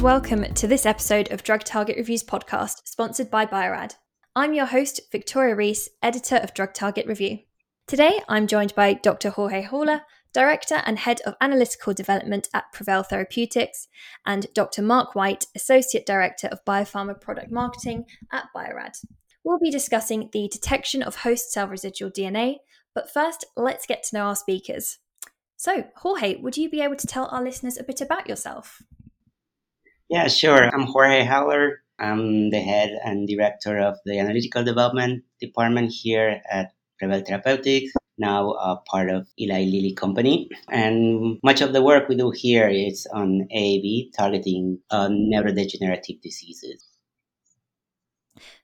welcome to this episode of Drug Target Reviews podcast, sponsored by Bio-Rad. I'm your host, Victoria Reese, editor of Drug Target Review. Today, I'm joined by Dr. Jorge Haller, Director and Head of Analytical Development at Prevail Therapeutics, and Dr. Mark White, Associate Director of Biopharma Product Marketing at Bio-Rad. We'll be discussing the detection of host cell residual DNA, but first, let's get to know our speakers. So, Jorge, would you be able to tell our listeners a bit about yourself? Yeah, sure. I'm Jorge Haller. I'm the head and director of the analytical development department here at Prevail Therapeutics, now a part of Eli Lilly Company. And much of the work we do here is on AAV targeting uh, neurodegenerative diseases.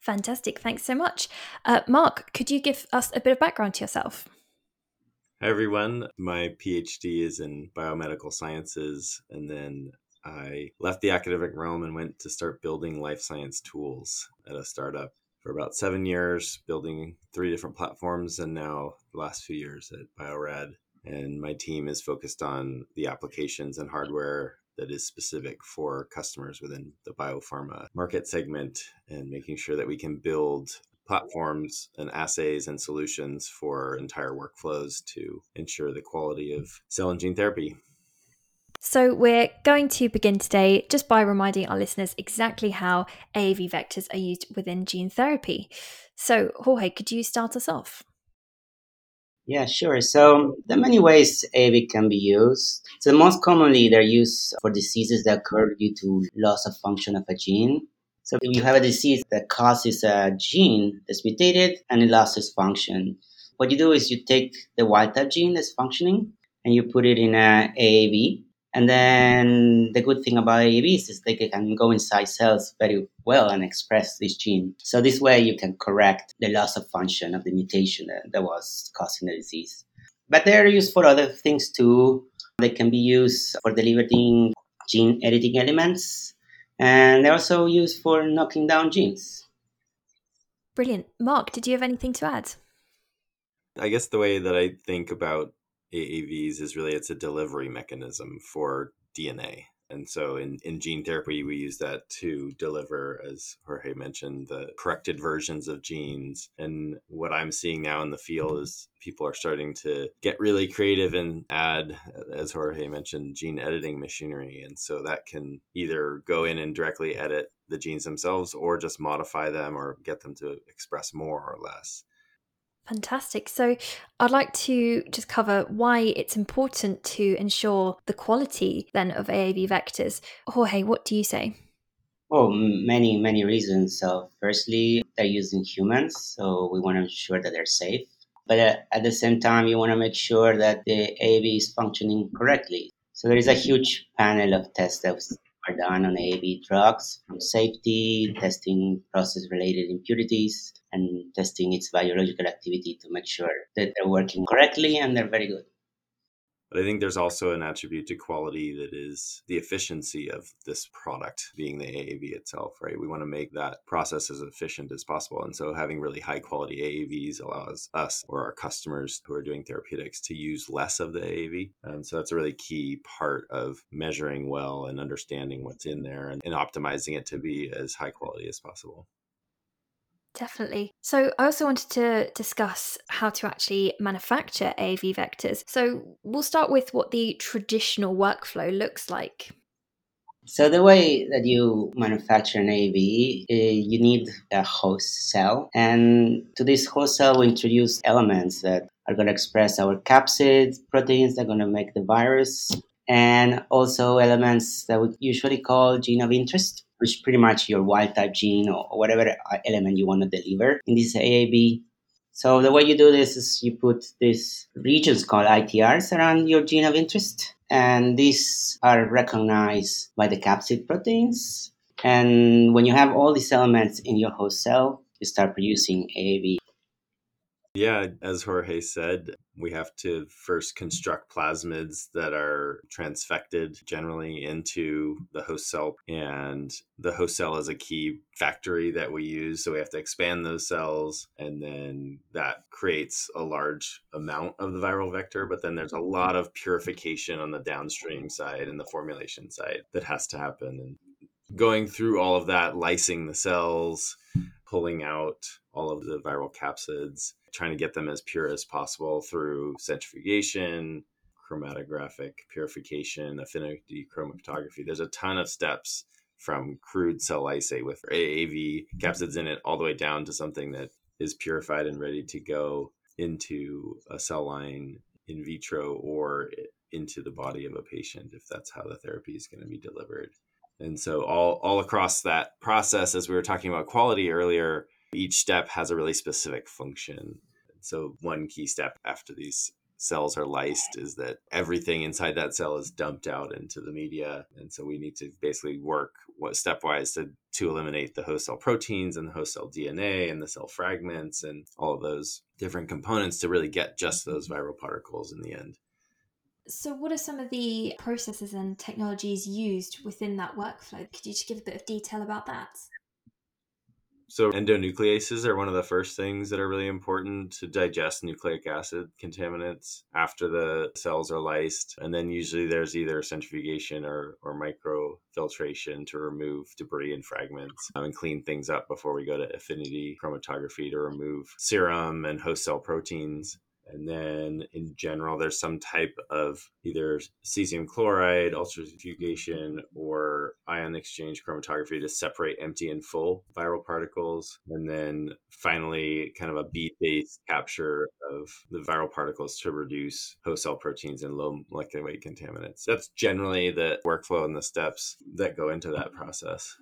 Fantastic. Thanks so much. Uh, Mark, could you give us a bit of background to yourself? Hi, everyone. My PhD is in biomedical sciences, and then I left the academic realm and went to start building life science tools at a startup for about seven years, building three different platforms, and now the last few years at Bio-Rad. And my team is focused on the applications and hardware that is specific for customers within the biopharma market segment and making sure that we can build platforms and assays and solutions for entire workflows to ensure the quality of cell and gene therapy. So, we're going to begin today just by reminding our listeners exactly how AAV vectors are used within gene therapy. So, Jorge, could you start us off? Yeah, sure. So there are many ways AAV can be used. So most commonly they're used for diseases that occur due to loss of function of a gene. So if you have a disease that causes a gene that's mutated and it loses function, what you do is you take the wild type gene that's functioning and you put it in a AAV and then the good thing about AAVs is they can go inside cells very well and express this gene. So this way you can correct the loss of function of the mutation that, that was causing the disease. But they're used for other things too. They can be used for delivering gene editing elements, and they're also used for knocking down genes. Brilliant. Mark, did you have anything to add? I guess the way that I think about AAVs is really it's a delivery mechanism for DNA. And so in, in gene therapy, we use that to deliver, as Jorge mentioned, the corrected versions of genes. And what I'm seeing now in the field is people are starting to get really creative and add, as Jorge mentioned, gene editing machinery. And so that can either go in and directly edit the genes themselves or just modify them or get them to express more or less. Fantastic. So, I'd like to just cover why it's important to ensure the quality then of AAV vectors. Jorge, what do you say? Oh, many, many reasons. So, firstly, they're used in humans, so we want to ensure that they're safe. But uh, at the same time, you want to make sure that the AAV is functioning correctly. So, there is a huge panel of tests that are done on AAV drugs from safety, testing process related impurities, and testing its biological activity to make sure that they're working correctly and they're very good. But I think there's also an attribute to quality that is the efficiency of this product being the AAV itself, right? We want to make that process as efficient as possible. And so having really high quality AAVs allows us or our customers who are doing therapeutics to use less of the AAV. And um, so that's a really key part of measuring well and understanding what's in there and, and optimizing it to be as high quality as possible. Definitely. So, I also wanted to discuss how to actually manufacture AAV vectors. So, we'll start with what the traditional workflow looks like. So, the way that you manufacture an AAV, uh, you need a host cell. And to this host cell, we introduce elements that are going to express our capsid proteins that are going to make the virus, and also elements that we usually call gene of interest which pretty much your wild type gene or, whatever uh, element you want to deliver in this AAV. So the way you do this is you put these regions called ITRs around your gene of interest, and these are recognized by the capsid proteins. And when you have all these elements in your host cell, you start producing AAV. Yeah, as Jorge said, we have to first construct plasmids that are transfected generally into the host cell. And the host cell is a key factory that we use. So we have to expand those cells, and then that creates a large amount of the viral vector. But then there's a lot of purification on the downstream side and the formulation side that has to happen. And going through all of that, lysing the cells, pulling out all of the viral capsids, trying to get them as pure as possible through centrifugation, chromatographic purification, affinity chromatography. There's a ton of steps from crude cell lysate with AAV capsids in it all the way down to something that is purified and ready to go into a cell line in vitro or into the body of a patient if that's how the therapy is going to be delivered. And so all all across that process as we were talking about quality earlier, each step has a really specific function. So one key step after these cells are lysed is that everything inside that cell is dumped out into the media and so we need to basically work what stepwise to to eliminate the host cell proteins and the host cell DNA and the cell fragments and all of those different components to really get just those viral particles in the end. So, what are some of the processes and technologies used within that workflow? Could you just give a bit of detail about that? So, endonucleases are one of the first things that are really important to digest nucleic acid contaminants after the cells are lysed. And then, usually, there's either centrifugation or, or microfiltration to remove debris and fragments um, and clean things up before we go to affinity chromatography to remove serum and host cell proteins. And then in general, there's some type of either cesium chloride, ultrafugation, or ion exchange chromatography to separate empty and full viral particles. And then finally, kind of a bead based capture of the viral particles to reduce host cell proteins and low molecular weight contaminants. That's generally the workflow and the steps that go into that process.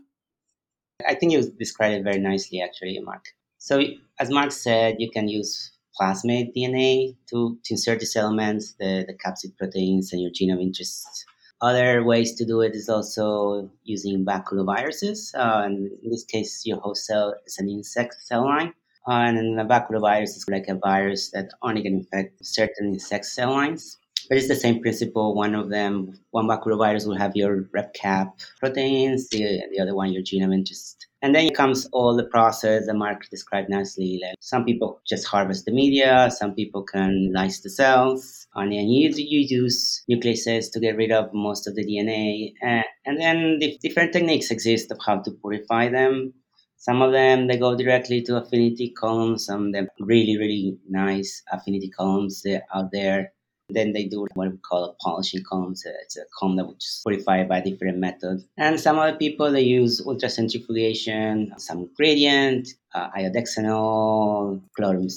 I think you described it very nicely, actually, Mark. So, as Mark said, you can use plasmid DNA to, to insert these elements, the, the capsid proteins, and your gene of interest. Other ways to do it is also using baculoviruses. Uh, and in this case, your host cell is an insect cell line. Uh, and a baculovirus is like a virus that only can infect certain insect cell lines. But it's the same principle. One of them, one baculovirus will have your RepCap proteins, the, the other one your genome, of interest. And then it comes all the process that Mark described nicely. Like some people just harvest the media, some people can lyse the cells, and then you, you use nucleases to get rid of most of the DNA. And, and then the different techniques exist of how to purify them. Some of them they go directly to affinity columns. Some of them really really nice affinity columns out there. Then they do what we call a polishing comb. A, it's a comb that is purified by different methods. And some other people, they use ultracentrifugation, some gradient, uh, iodexanol, chlorine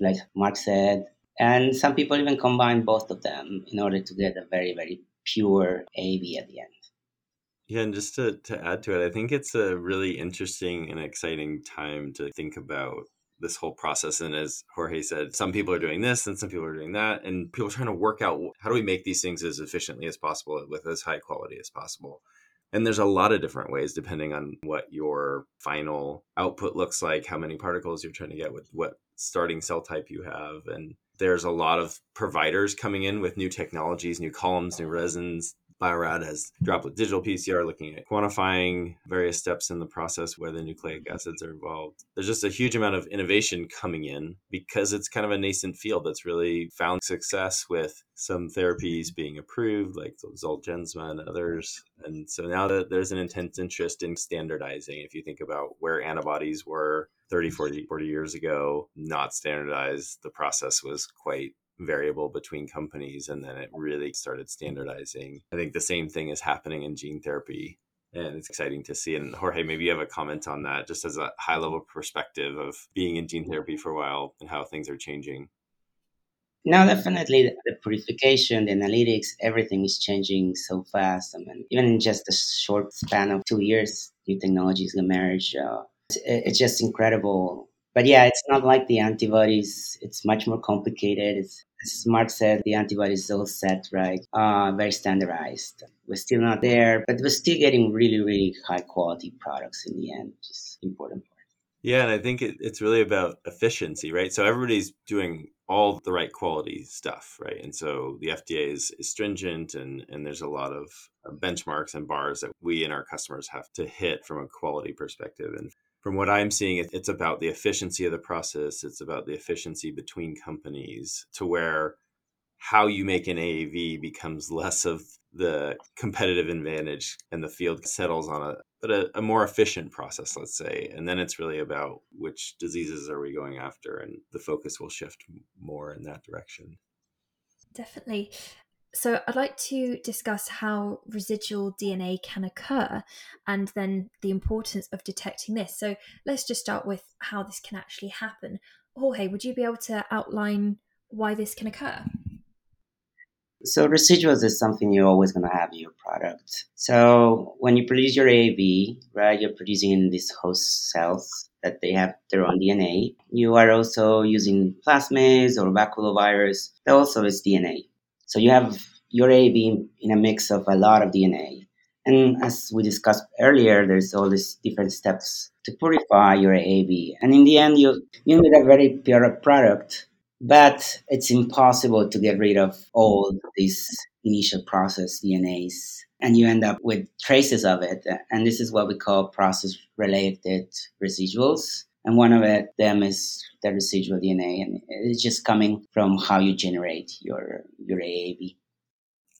like Mark said. And some people even combine both of them in order to get a very, very pure AAV at the end. Yeah, and just to, to add to it, I think it's a really interesting and exciting time to think about this whole process. And as Jorge said, some people are doing this and some people are doing that. And people are trying to work out how do we make these things as efficiently as possible with as high quality as possible. And there's a lot of different ways depending on what your final output looks like, how many particles you're trying to get with what starting cell type you have. And there's a lot of providers coming in with new technologies, new columns, new resins, Bio-Rad has droplet digital PCR looking at quantifying various steps in the process where the nucleic mm-hmm. acids are involved. There's just a huge amount of innovation coming in because it's kind of a nascent field that's really found success with some therapies mm-hmm. being approved, like Zolgensma and others. And so now that there's an intense interest in standardizing, if you think about where antibodies were 30, 40, 40 years ago, not standardized, the process was quite variable between companies and then it really started standardizing. I think the same thing is happening in gene therapy and it's exciting to see. And Jorge, maybe you have a comment on that, just as a high level perspective of being in gene therapy for a while and how things are changing. No, definitely the purification, the analytics, everything is changing so fast. I mean, even in just a short span of two years, new technologies emerge. Uh, it's, it's just incredible. But yeah, it's not like the antibodies. It's much more complicated. It's as Mark said, the antibody is all set, right? Uh, very standardized. We're still not there, but we're still getting really, really high quality products in the end, which is important part. Yeah, and I think it, it's really about efficiency, right? So everybody's doing all the right quality stuff, right? And so the FDA is, is stringent, and, and there's a lot of uh, benchmarks and bars that we and our customers have to hit from a quality perspective. And from what I'm seeing, it's about the efficiency of the process. It's about the efficiency between companies to where how you make an AAV becomes less of the competitive advantage and the field settles on a but a, a, more efficient process, let's say. And then it's really about which diseases are we going after, and the focus will shift more in that direction. Definitely. So, I'd like to discuss how residual DNA can occur and then the importance of detecting this. So, let's just start with how this can actually happen. Jorge, would you be able to outline why this can occur? So residuals is something you're always going to have in your product. So when you produce your AAV, right, you're producing in these host cells that they have their own DNA. You are also using plasmids or baculovirus that also is DNA. So you have your AAV in a mix of a lot of DNA. And as we discussed earlier, there's all these different steps to purify your AAV. And in the end, you, you need a very pure product but it's impossible to get rid of all these initial process DNAs. And you end up with traces of it. And this is what we call process related residuals. And one of them is the residual DNA. And it's just coming from how you generate your, your AAV.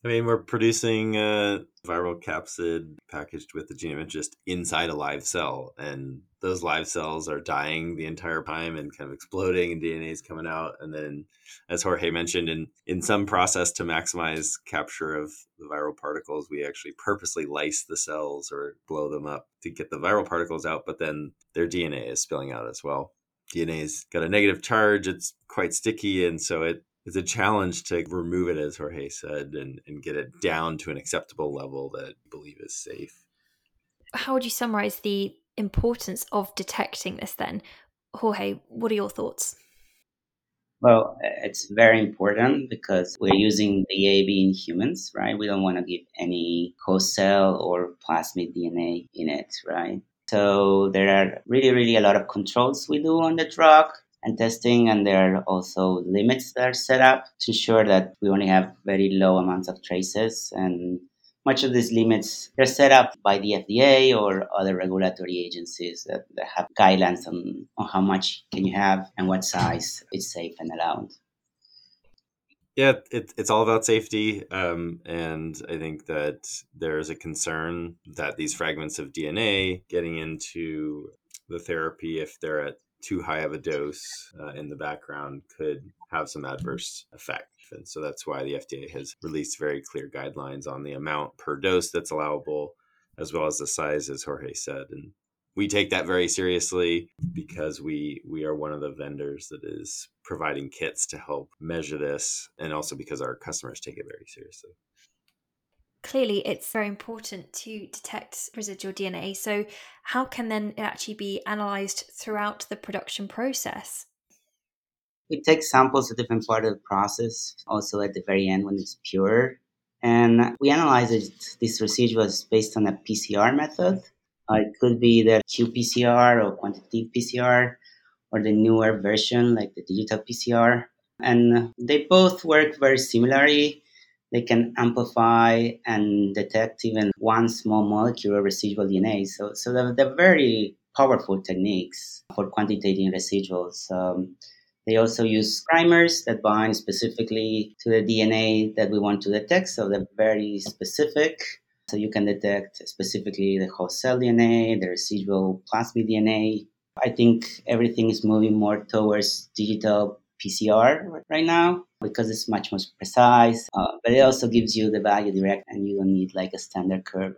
I mean, we're producing a viral capsid packaged with the genome interest inside a live cell, and those live cells are dying the entire time and kind of exploding, and DNA is coming out. And then, as Jorge mentioned, in in some process to maximize capture of the viral particles, we actually purposely lyse the cells or blow them up to get the viral particles out, but then their DNA is spilling out as well. DNA's got a negative charge; it's quite sticky, and so it it's a challenge to remove it, as Jorge said, and, and get it down to an acceptable level that you believe is safe. How would you summarize the importance of detecting this then? Jorge, what are your thoughts? Well, it's very important because we're using the AAV in humans, right? We don't want to give any host cell or plasmid DNA in it, right? So there are really, really a lot of controls we do on the drug and testing, and there are also limits that are set up to ensure that we only have very low amounts of traces. And much of these limits are set up by the FDA or other regulatory agencies that, that have guidelines on, on how much can you have and what size is safe and allowed. Yeah, it, it's all about safety. Um, and I think that there's a concern that these fragments of DNA getting into the therapy, if they're at too high of a dose uh, in the background could have some adverse effect. And so that's why the FDA has released very clear guidelines on the amount per dose that's allowable, as well as the size, as Jorge said. And we take that very seriously because we we are one of the vendors that is providing kits to help measure this, and also because our customers take it very seriously clearly it's very important to detect residual DNA. So, how can then it actually be analyzed throughout the production process? We take samples at different part of the process, also at the very end when it's pure. And we analyze it, these residuals based on a PCR method. Uh, it could be the qPCR or quantitative PCR or the newer version like the digital PCR. And they both work very similarly they can amplify and detect even one small molecule of residual DNA. So, so they're, they're very powerful techniques for quantitating residuals. Um, they also use primers that bind specifically to the DNA that we want to detect. So they're very specific. So you can detect specifically the whole cell DNA, the residual plasmid DNA. I think everything is moving more towards digital PCR right now because it's much more precise, uh, but it also gives you the value direct and you don't need like a standard curve.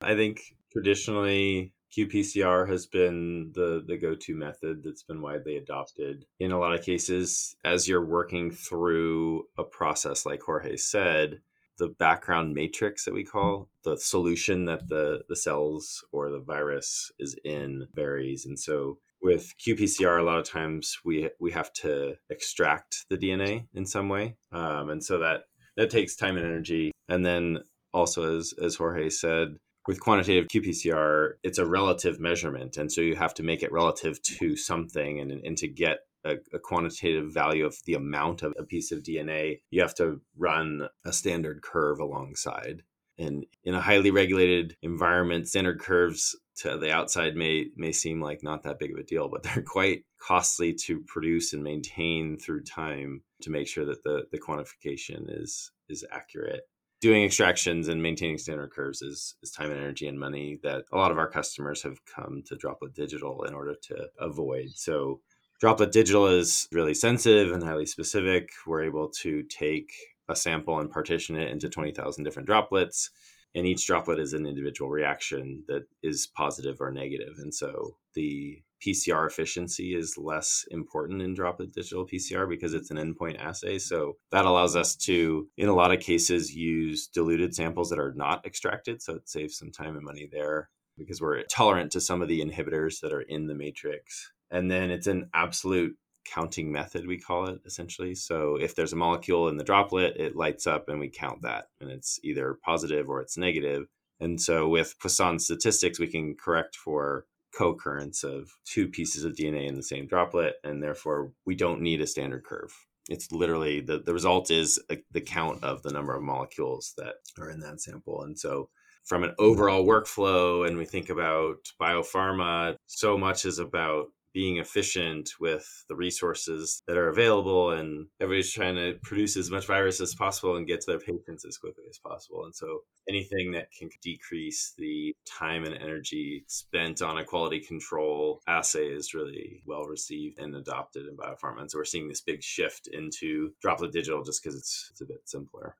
I think traditionally qPCR has been the, the go to method that's been widely adopted. In a lot of cases, as you're working through a process, like Jorge said, the background matrix that we call the solution that the, the cells or the virus is in varies. And so with qPCR, a lot of times we we have to extract the DNA in some way, um, and so that that takes time and energy. And then also, as as Jorge said, with quantitative qPCR, it's a relative measurement, and so you have to make it relative to something, and and to get a, a, quantitative value of the amount of a piece of DNA, you have to run a standard curve alongside. And in a highly regulated environment, standard curves to the outside may may seem like not that big of a deal, but they're quite costly to produce and maintain through time to make sure that the, the quantification is is accurate. doing extractions and maintaining standard curves is, is time and energy and money that a lot of our customers have come to Droplet Digital in order to avoid. So Droplet Digital is really sensitive and highly specific. We're able to take a sample and partition it into 20,000 different droplets. And each droplet is an individual reaction that is positive or negative. And so the PCR efficiency is less important in droplet digital PCR because it's an endpoint assay. So that allows us to, in a lot of cases, use diluted samples that are not extracted. So it saves some time and money there because we're tolerant to some of the inhibitors that are in the matrix. And then it's an absolute counting method, we call it essentially. So if there's a molecule in the droplet, it lights up and we count that. And it's either positive or it's negative. And so with Poisson statistics, we can correct for co-occurrence of two pieces of DNA in the same droplet, and therefore we don't need a standard curve. It's literally the, the result is a, the count of the number of molecules that are in that sample. And so from an overall workflow, and we think about biopharma, so much is about being efficient with the resources that are available and everybody's trying to produce as much virus as possible and get to their patients as quickly as possible and so anything that can decrease the time and energy spent on a quality control assay is really well received and adopted in biopharma and so we're seeing this big shift into droplet digital just because it's, it's a bit simpler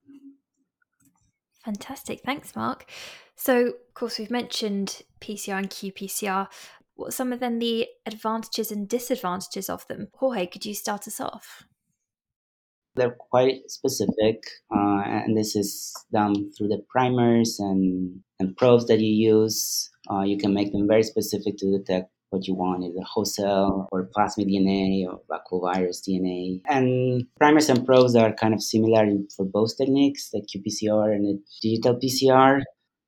Fantastic. Thanks, Mark. So, of course, we've mentioned PCR and qPCR what some of then the advantages and disadvantages of them? Jorge, could you start us off? They're quite specific, uh, and this is done through the primers and, and probes that you use. Uh, you can make them very specific to detect what you want, either host cell or plasmid DNA or baculovirus DNA. And primers and probes are kind of similar for both techniques, the qPCR and the digital PCR.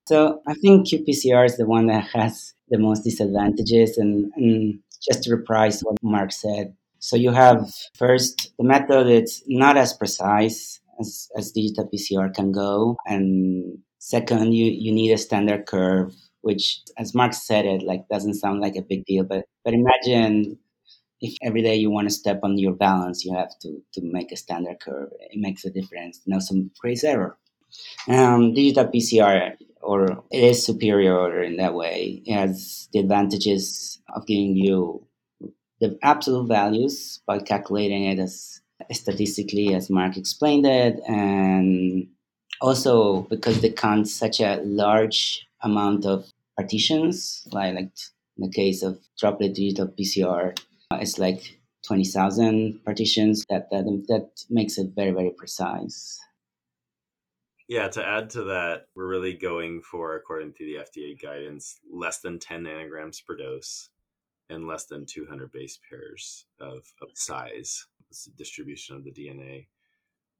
So I think qPCR is the one that has the most disadvantages. And, and just to reprise what Mark said, so you have first the method it's not as precise as, as digital PCR can go, and second you, you need a standard curve, which as Mark said it like doesn't sound like a big deal, but but imagine if every day you want to step on your balance, you have to, to make a standard curve. It makes a difference. No, some crazy error. Um, digital PCR, or it is superior in that way. It has the advantages of giving you the absolute values by calculating it as statistically as Mark explained it, and also because they count such a large amount of partitions, like, like in the case of droplet digital PCR, it's like 20,000 partitions that, that that makes it very very precise. Yeah, to add to that, we're really going for, according to the FDA guidance, less than 10 nanograms per dose and less than 200 base pairs of, of size. It's the distribution of the DNA.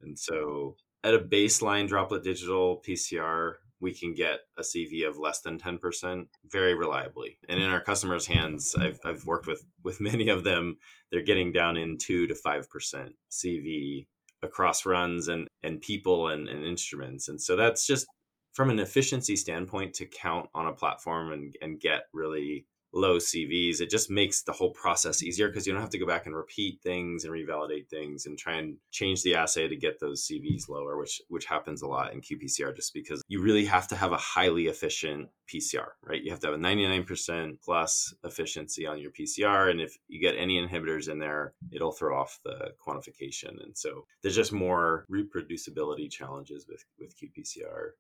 And so at a baseline droplet digital PCR, we can get a CV of less than 10% very reliably. And in our customers' hands, I've, I've worked with, with many of them, they're getting down in 2 to 5% CV across runs and and people and, and instruments. And so that's just from an efficiency standpoint to count on a platform and, and get really low CVs, it just makes the whole process easier because you don't have to go back and repeat things and revalidate things and try and change the assay to get those CVs lower, which which happens a lot in qPCR just because you really have to have a highly efficient PCR, right? You have to have a 99% plus efficiency on your PCR. And if you get any inhibitors in there, it'll throw off the quantification. And so there's just more reproducibility challenges with, with qPCR.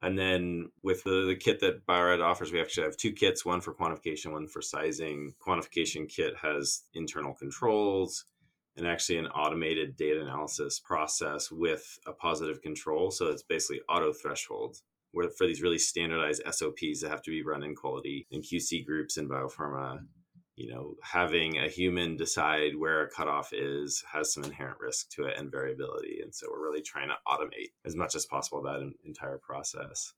And then with the, the kit that Bio-Rad offers, we actually have two kits, one for quantification, one for sizing. Quantification kit has internal controls and actually an automated data analysis process with a positive control. So it's basically auto threshold where for these really standardized SOPs that have to be run in quality and QC groups in biopharma you know, having a human decide where a cutoff is has some inherent risk to it and variability. And so we're really trying to automate as much as possible that entire process.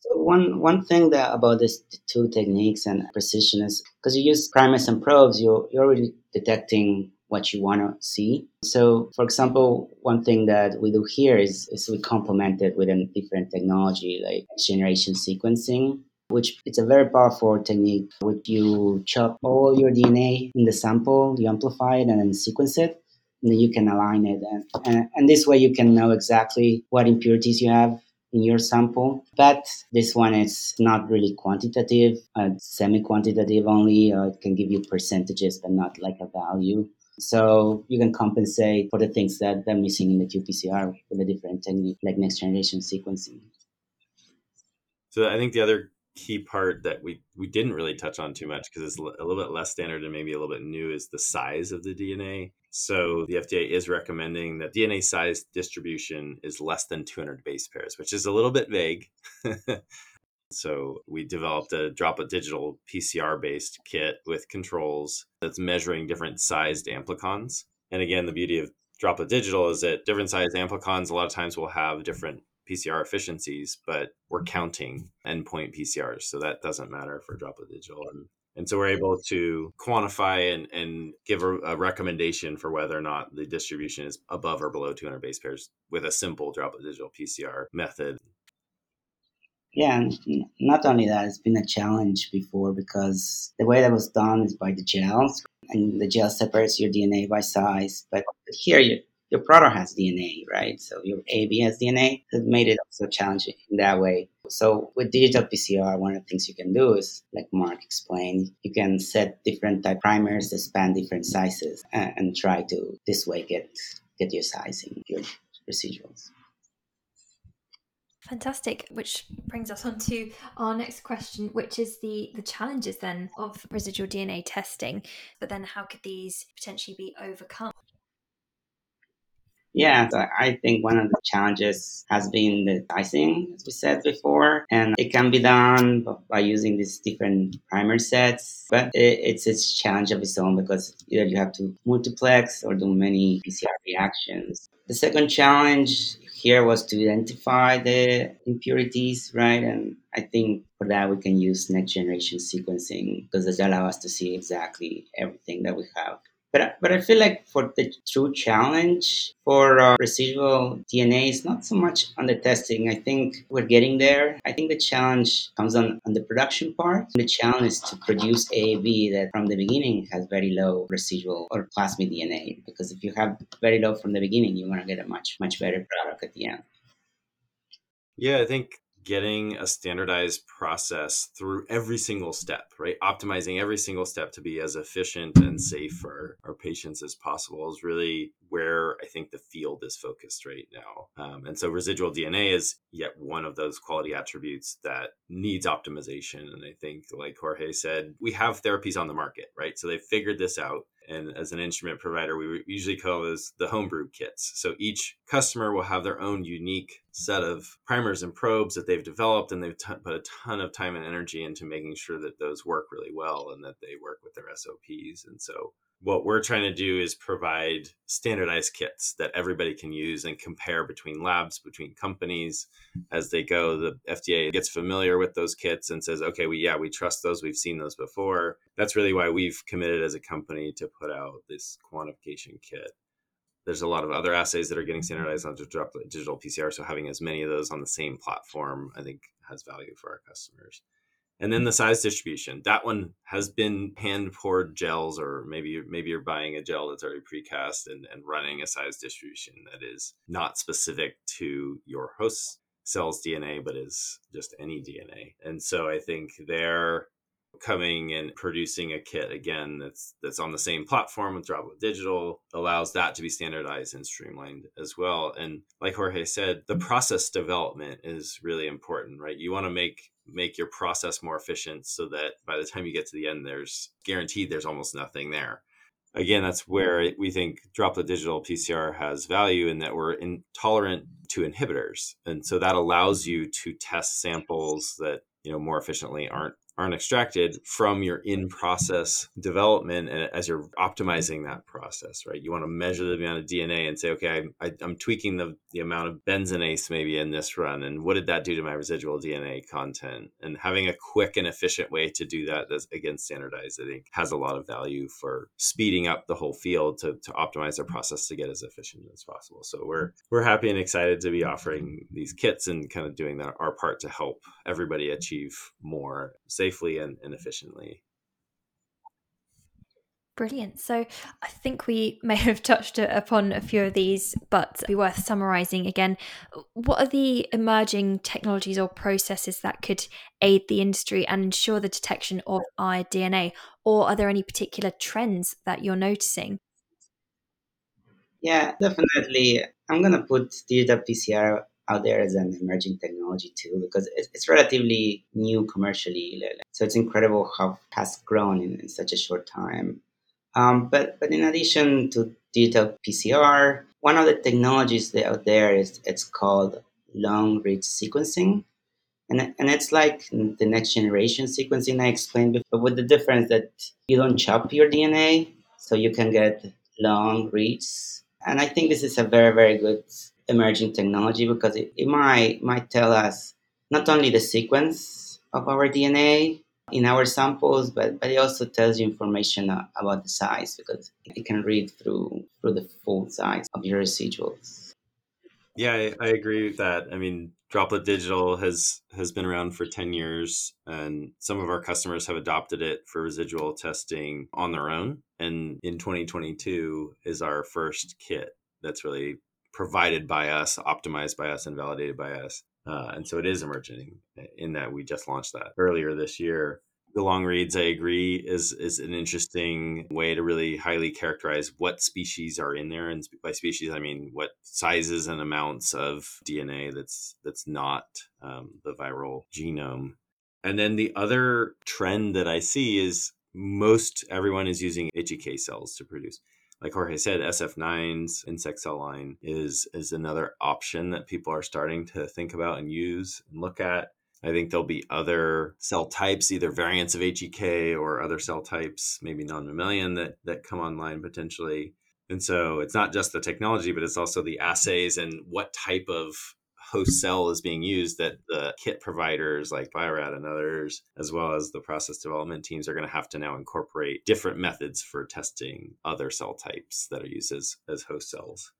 So one one thing that about these two techniques and precision is because you use primers and probes, you're you're already detecting what you want to see. So, for example, one thing that we do here is, is we complement it with a different technology like generation sequencing which it's a very powerful technique. Which you chop all your DNA in the sample, you amplify it, and then sequence it. and then you can align it. And, and, and this way you can know exactly what impurities you have in your sample. But this one is not really quantitative, uh, semi quantitative only. Uh, it can give you percentages, but not like a value. So you can compensate for the things that are missing in the qPCR with a different technique like next generation sequencing. So I think the other key part that we we didn't really touch on too much because it's a little bit less standard and maybe a little bit new is the size of the DNA. So the FDA is recommending that DNA size distribution is less than 200 base pairs, which is a little bit vague. so we developed a droplet digital PCR based kit with controls that's measuring different sized amplicons. And again, the beauty of droplet digital is that different sized amplicons a lot of times will have different PCR efficiencies, but we're mm-hmm. counting endpoint PCRs. So that doesn't matter for droplet digital. And, and so we're able to quantify and, and give a, a, recommendation for whether or not the distribution is above or below 200 base pairs with a simple droplet digital PCR method. Yeah, and not only that, it's been a challenge before because the way that was done is by the gels, and the gel separates your DNA by size. But here, you, your product has DNA, right? So your AB has DNA. That made it also challenging in that way. So with digital PCR, one of the things you can do is, like Mark explained, you can set different type primers that span different sizes and, and try to this way get get your sizing, your residuals. Fantastic, which brings us on to our next question, which is the the challenges then of residual DNA testing. But then, how could these potentially be overcome? Yeah, so I think one of the challenges has been the sizing, as we said before, and it can be done by using these different primer sets, but it's a challenge of its own because either you have to multiplex or do many PCR reactions. The second challenge here was to identify the impurities, right? And I think for that we can use next generation sequencing because it allows us to see exactly everything that we have. But, but I feel like for the true challenge for uh, residual DNA is not so much on the testing. I think we're getting there. I think the challenge comes on, on the production part. The challenge is to produce AAV that from the beginning has very low residual or plasmid DNA. Because if you have very low from the beginning, you want to get a much, much better product at the end. Yeah, I think getting a standardized process through every single step, right? Optimizing every single step to be as efficient and safe for our patients as possible is really where I think the field is focused right now. Um, and so residual DNA is yet one of those quality attributes that needs optimization. And I think, like Jorge said, we have therapies on the market, right? So they've figured this out. And as an instrument provider, we usually call those the homebrew kits. So each customer will have their own unique set of primers and probes that they've developed, and they've t- put a ton of time and energy into making sure that those work really well and that they work with their SOPs. And so what we're trying to do is provide standardized kits that everybody can use and compare between labs, between companies as they go. The FDA gets familiar with those kits and says, okay, we, yeah, we trust those. We've seen those before. That's really why we've committed as a company to put out this quantification kit. There's a lot of other assays that are getting standardized on digital PCR. So having as many of those on the same platform, I think has value for our customers. And then the size distribution. That one has been hand poured gels, or maybe you're, maybe you're buying a gel that's already precast and, and running a size distribution that is not specific to your host cell's DNA, but is just any DNA. And so I think they're coming and producing a kit again that's that's on the same platform with Droplet Digital allows that to be standardized and streamlined as well. And like Jorge said, the process development is really important, right? You want to make make your process more efficient so that by the time you get to the end there's guaranteed there's almost nothing there again that's where we think droplet digital pcr has value in that we're intolerant to inhibitors and so that allows you to test samples that you know more efficiently aren't aren't extracted from your in process development as you're optimizing that process, right? You want to measure the amount of DNA and say, okay, I, am tweaking the, the amount of benzonase maybe in this run. And what did that do to my residual DNA content? And having a quick and efficient way to do that that's again standardized, I think has a lot of value for speeding up the whole field to, to optimize their process to get as efficient as possible. So we're we're happy and excited to be offering these kits and kind of doing that, our part to help everybody achieve more safely and, and efficiently. Brilliant. So I think we may have touched upon a few of these, but be worth summarizing again. What are the emerging technologies or processes that could aid the industry and ensure the detection of iDNA? Or are there any particular trends that you're noticing? Yeah, definitely. I'm going to put digital PCR out there as an emerging technology too, because it's, relatively new commercially. So it's incredible how fast grown in, in such a short time. Um, but, but in addition to digital PCR, one of the technologies that out there is it's called long read sequencing. And, and it's like the next generation sequencing I explained before, with the difference that you don't chop your DNA, so you can get long reads. And I think this is a very, very good emerging technology because it, it might, might tell us not only the sequence of our DNA, in our samples, but, but it also tells you information about the size because it can read through through the full size of your residuals. Yeah, I, I agree with that. I mean, Droplet Digital has has been around for 10 years and some of our customers have adopted it for residual testing on their own and in 2022 is our first kit that's really provided by us, optimized by us and validated by us. Uh, and so it is emerging in that we just launched that earlier this year. The long reads, I agree, is is an interesting way to really highly characterize what species are in there, and by species I mean what sizes and amounts of DNA that's that's not um, the viral genome. And then the other trend that I see is most everyone is using HEK cells to produce like Jorge said, SF9's insect cell line is is another option that people are starting to think about and use and look at. I think there'll be other cell types, either variants of HEK or other cell types, maybe non-mammalian that that come online potentially. And so it's not just the technology, but it's also the assays and what type of host cell is being used that the kit providers like Bio-Rad and others, as well as the process development teams, are going to have to now incorporate different methods for testing other cell types that are used as, as host cells.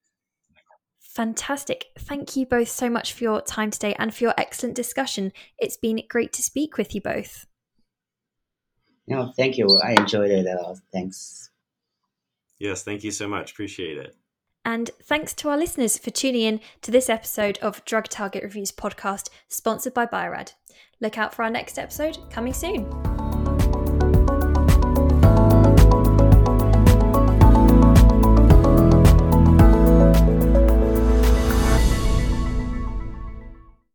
Fantastic. Thank you both so much for your time today and for your excellent discussion. It's been great to speak with you both. No, thank you. I enjoyed it. Uh, thanks. Yes, thank you so much. Appreciate it. And thanks to our listeners for tuning in to this episode of Drug Target Reviews podcast, sponsored by Bio-Rad. Look out for our next episode coming soon.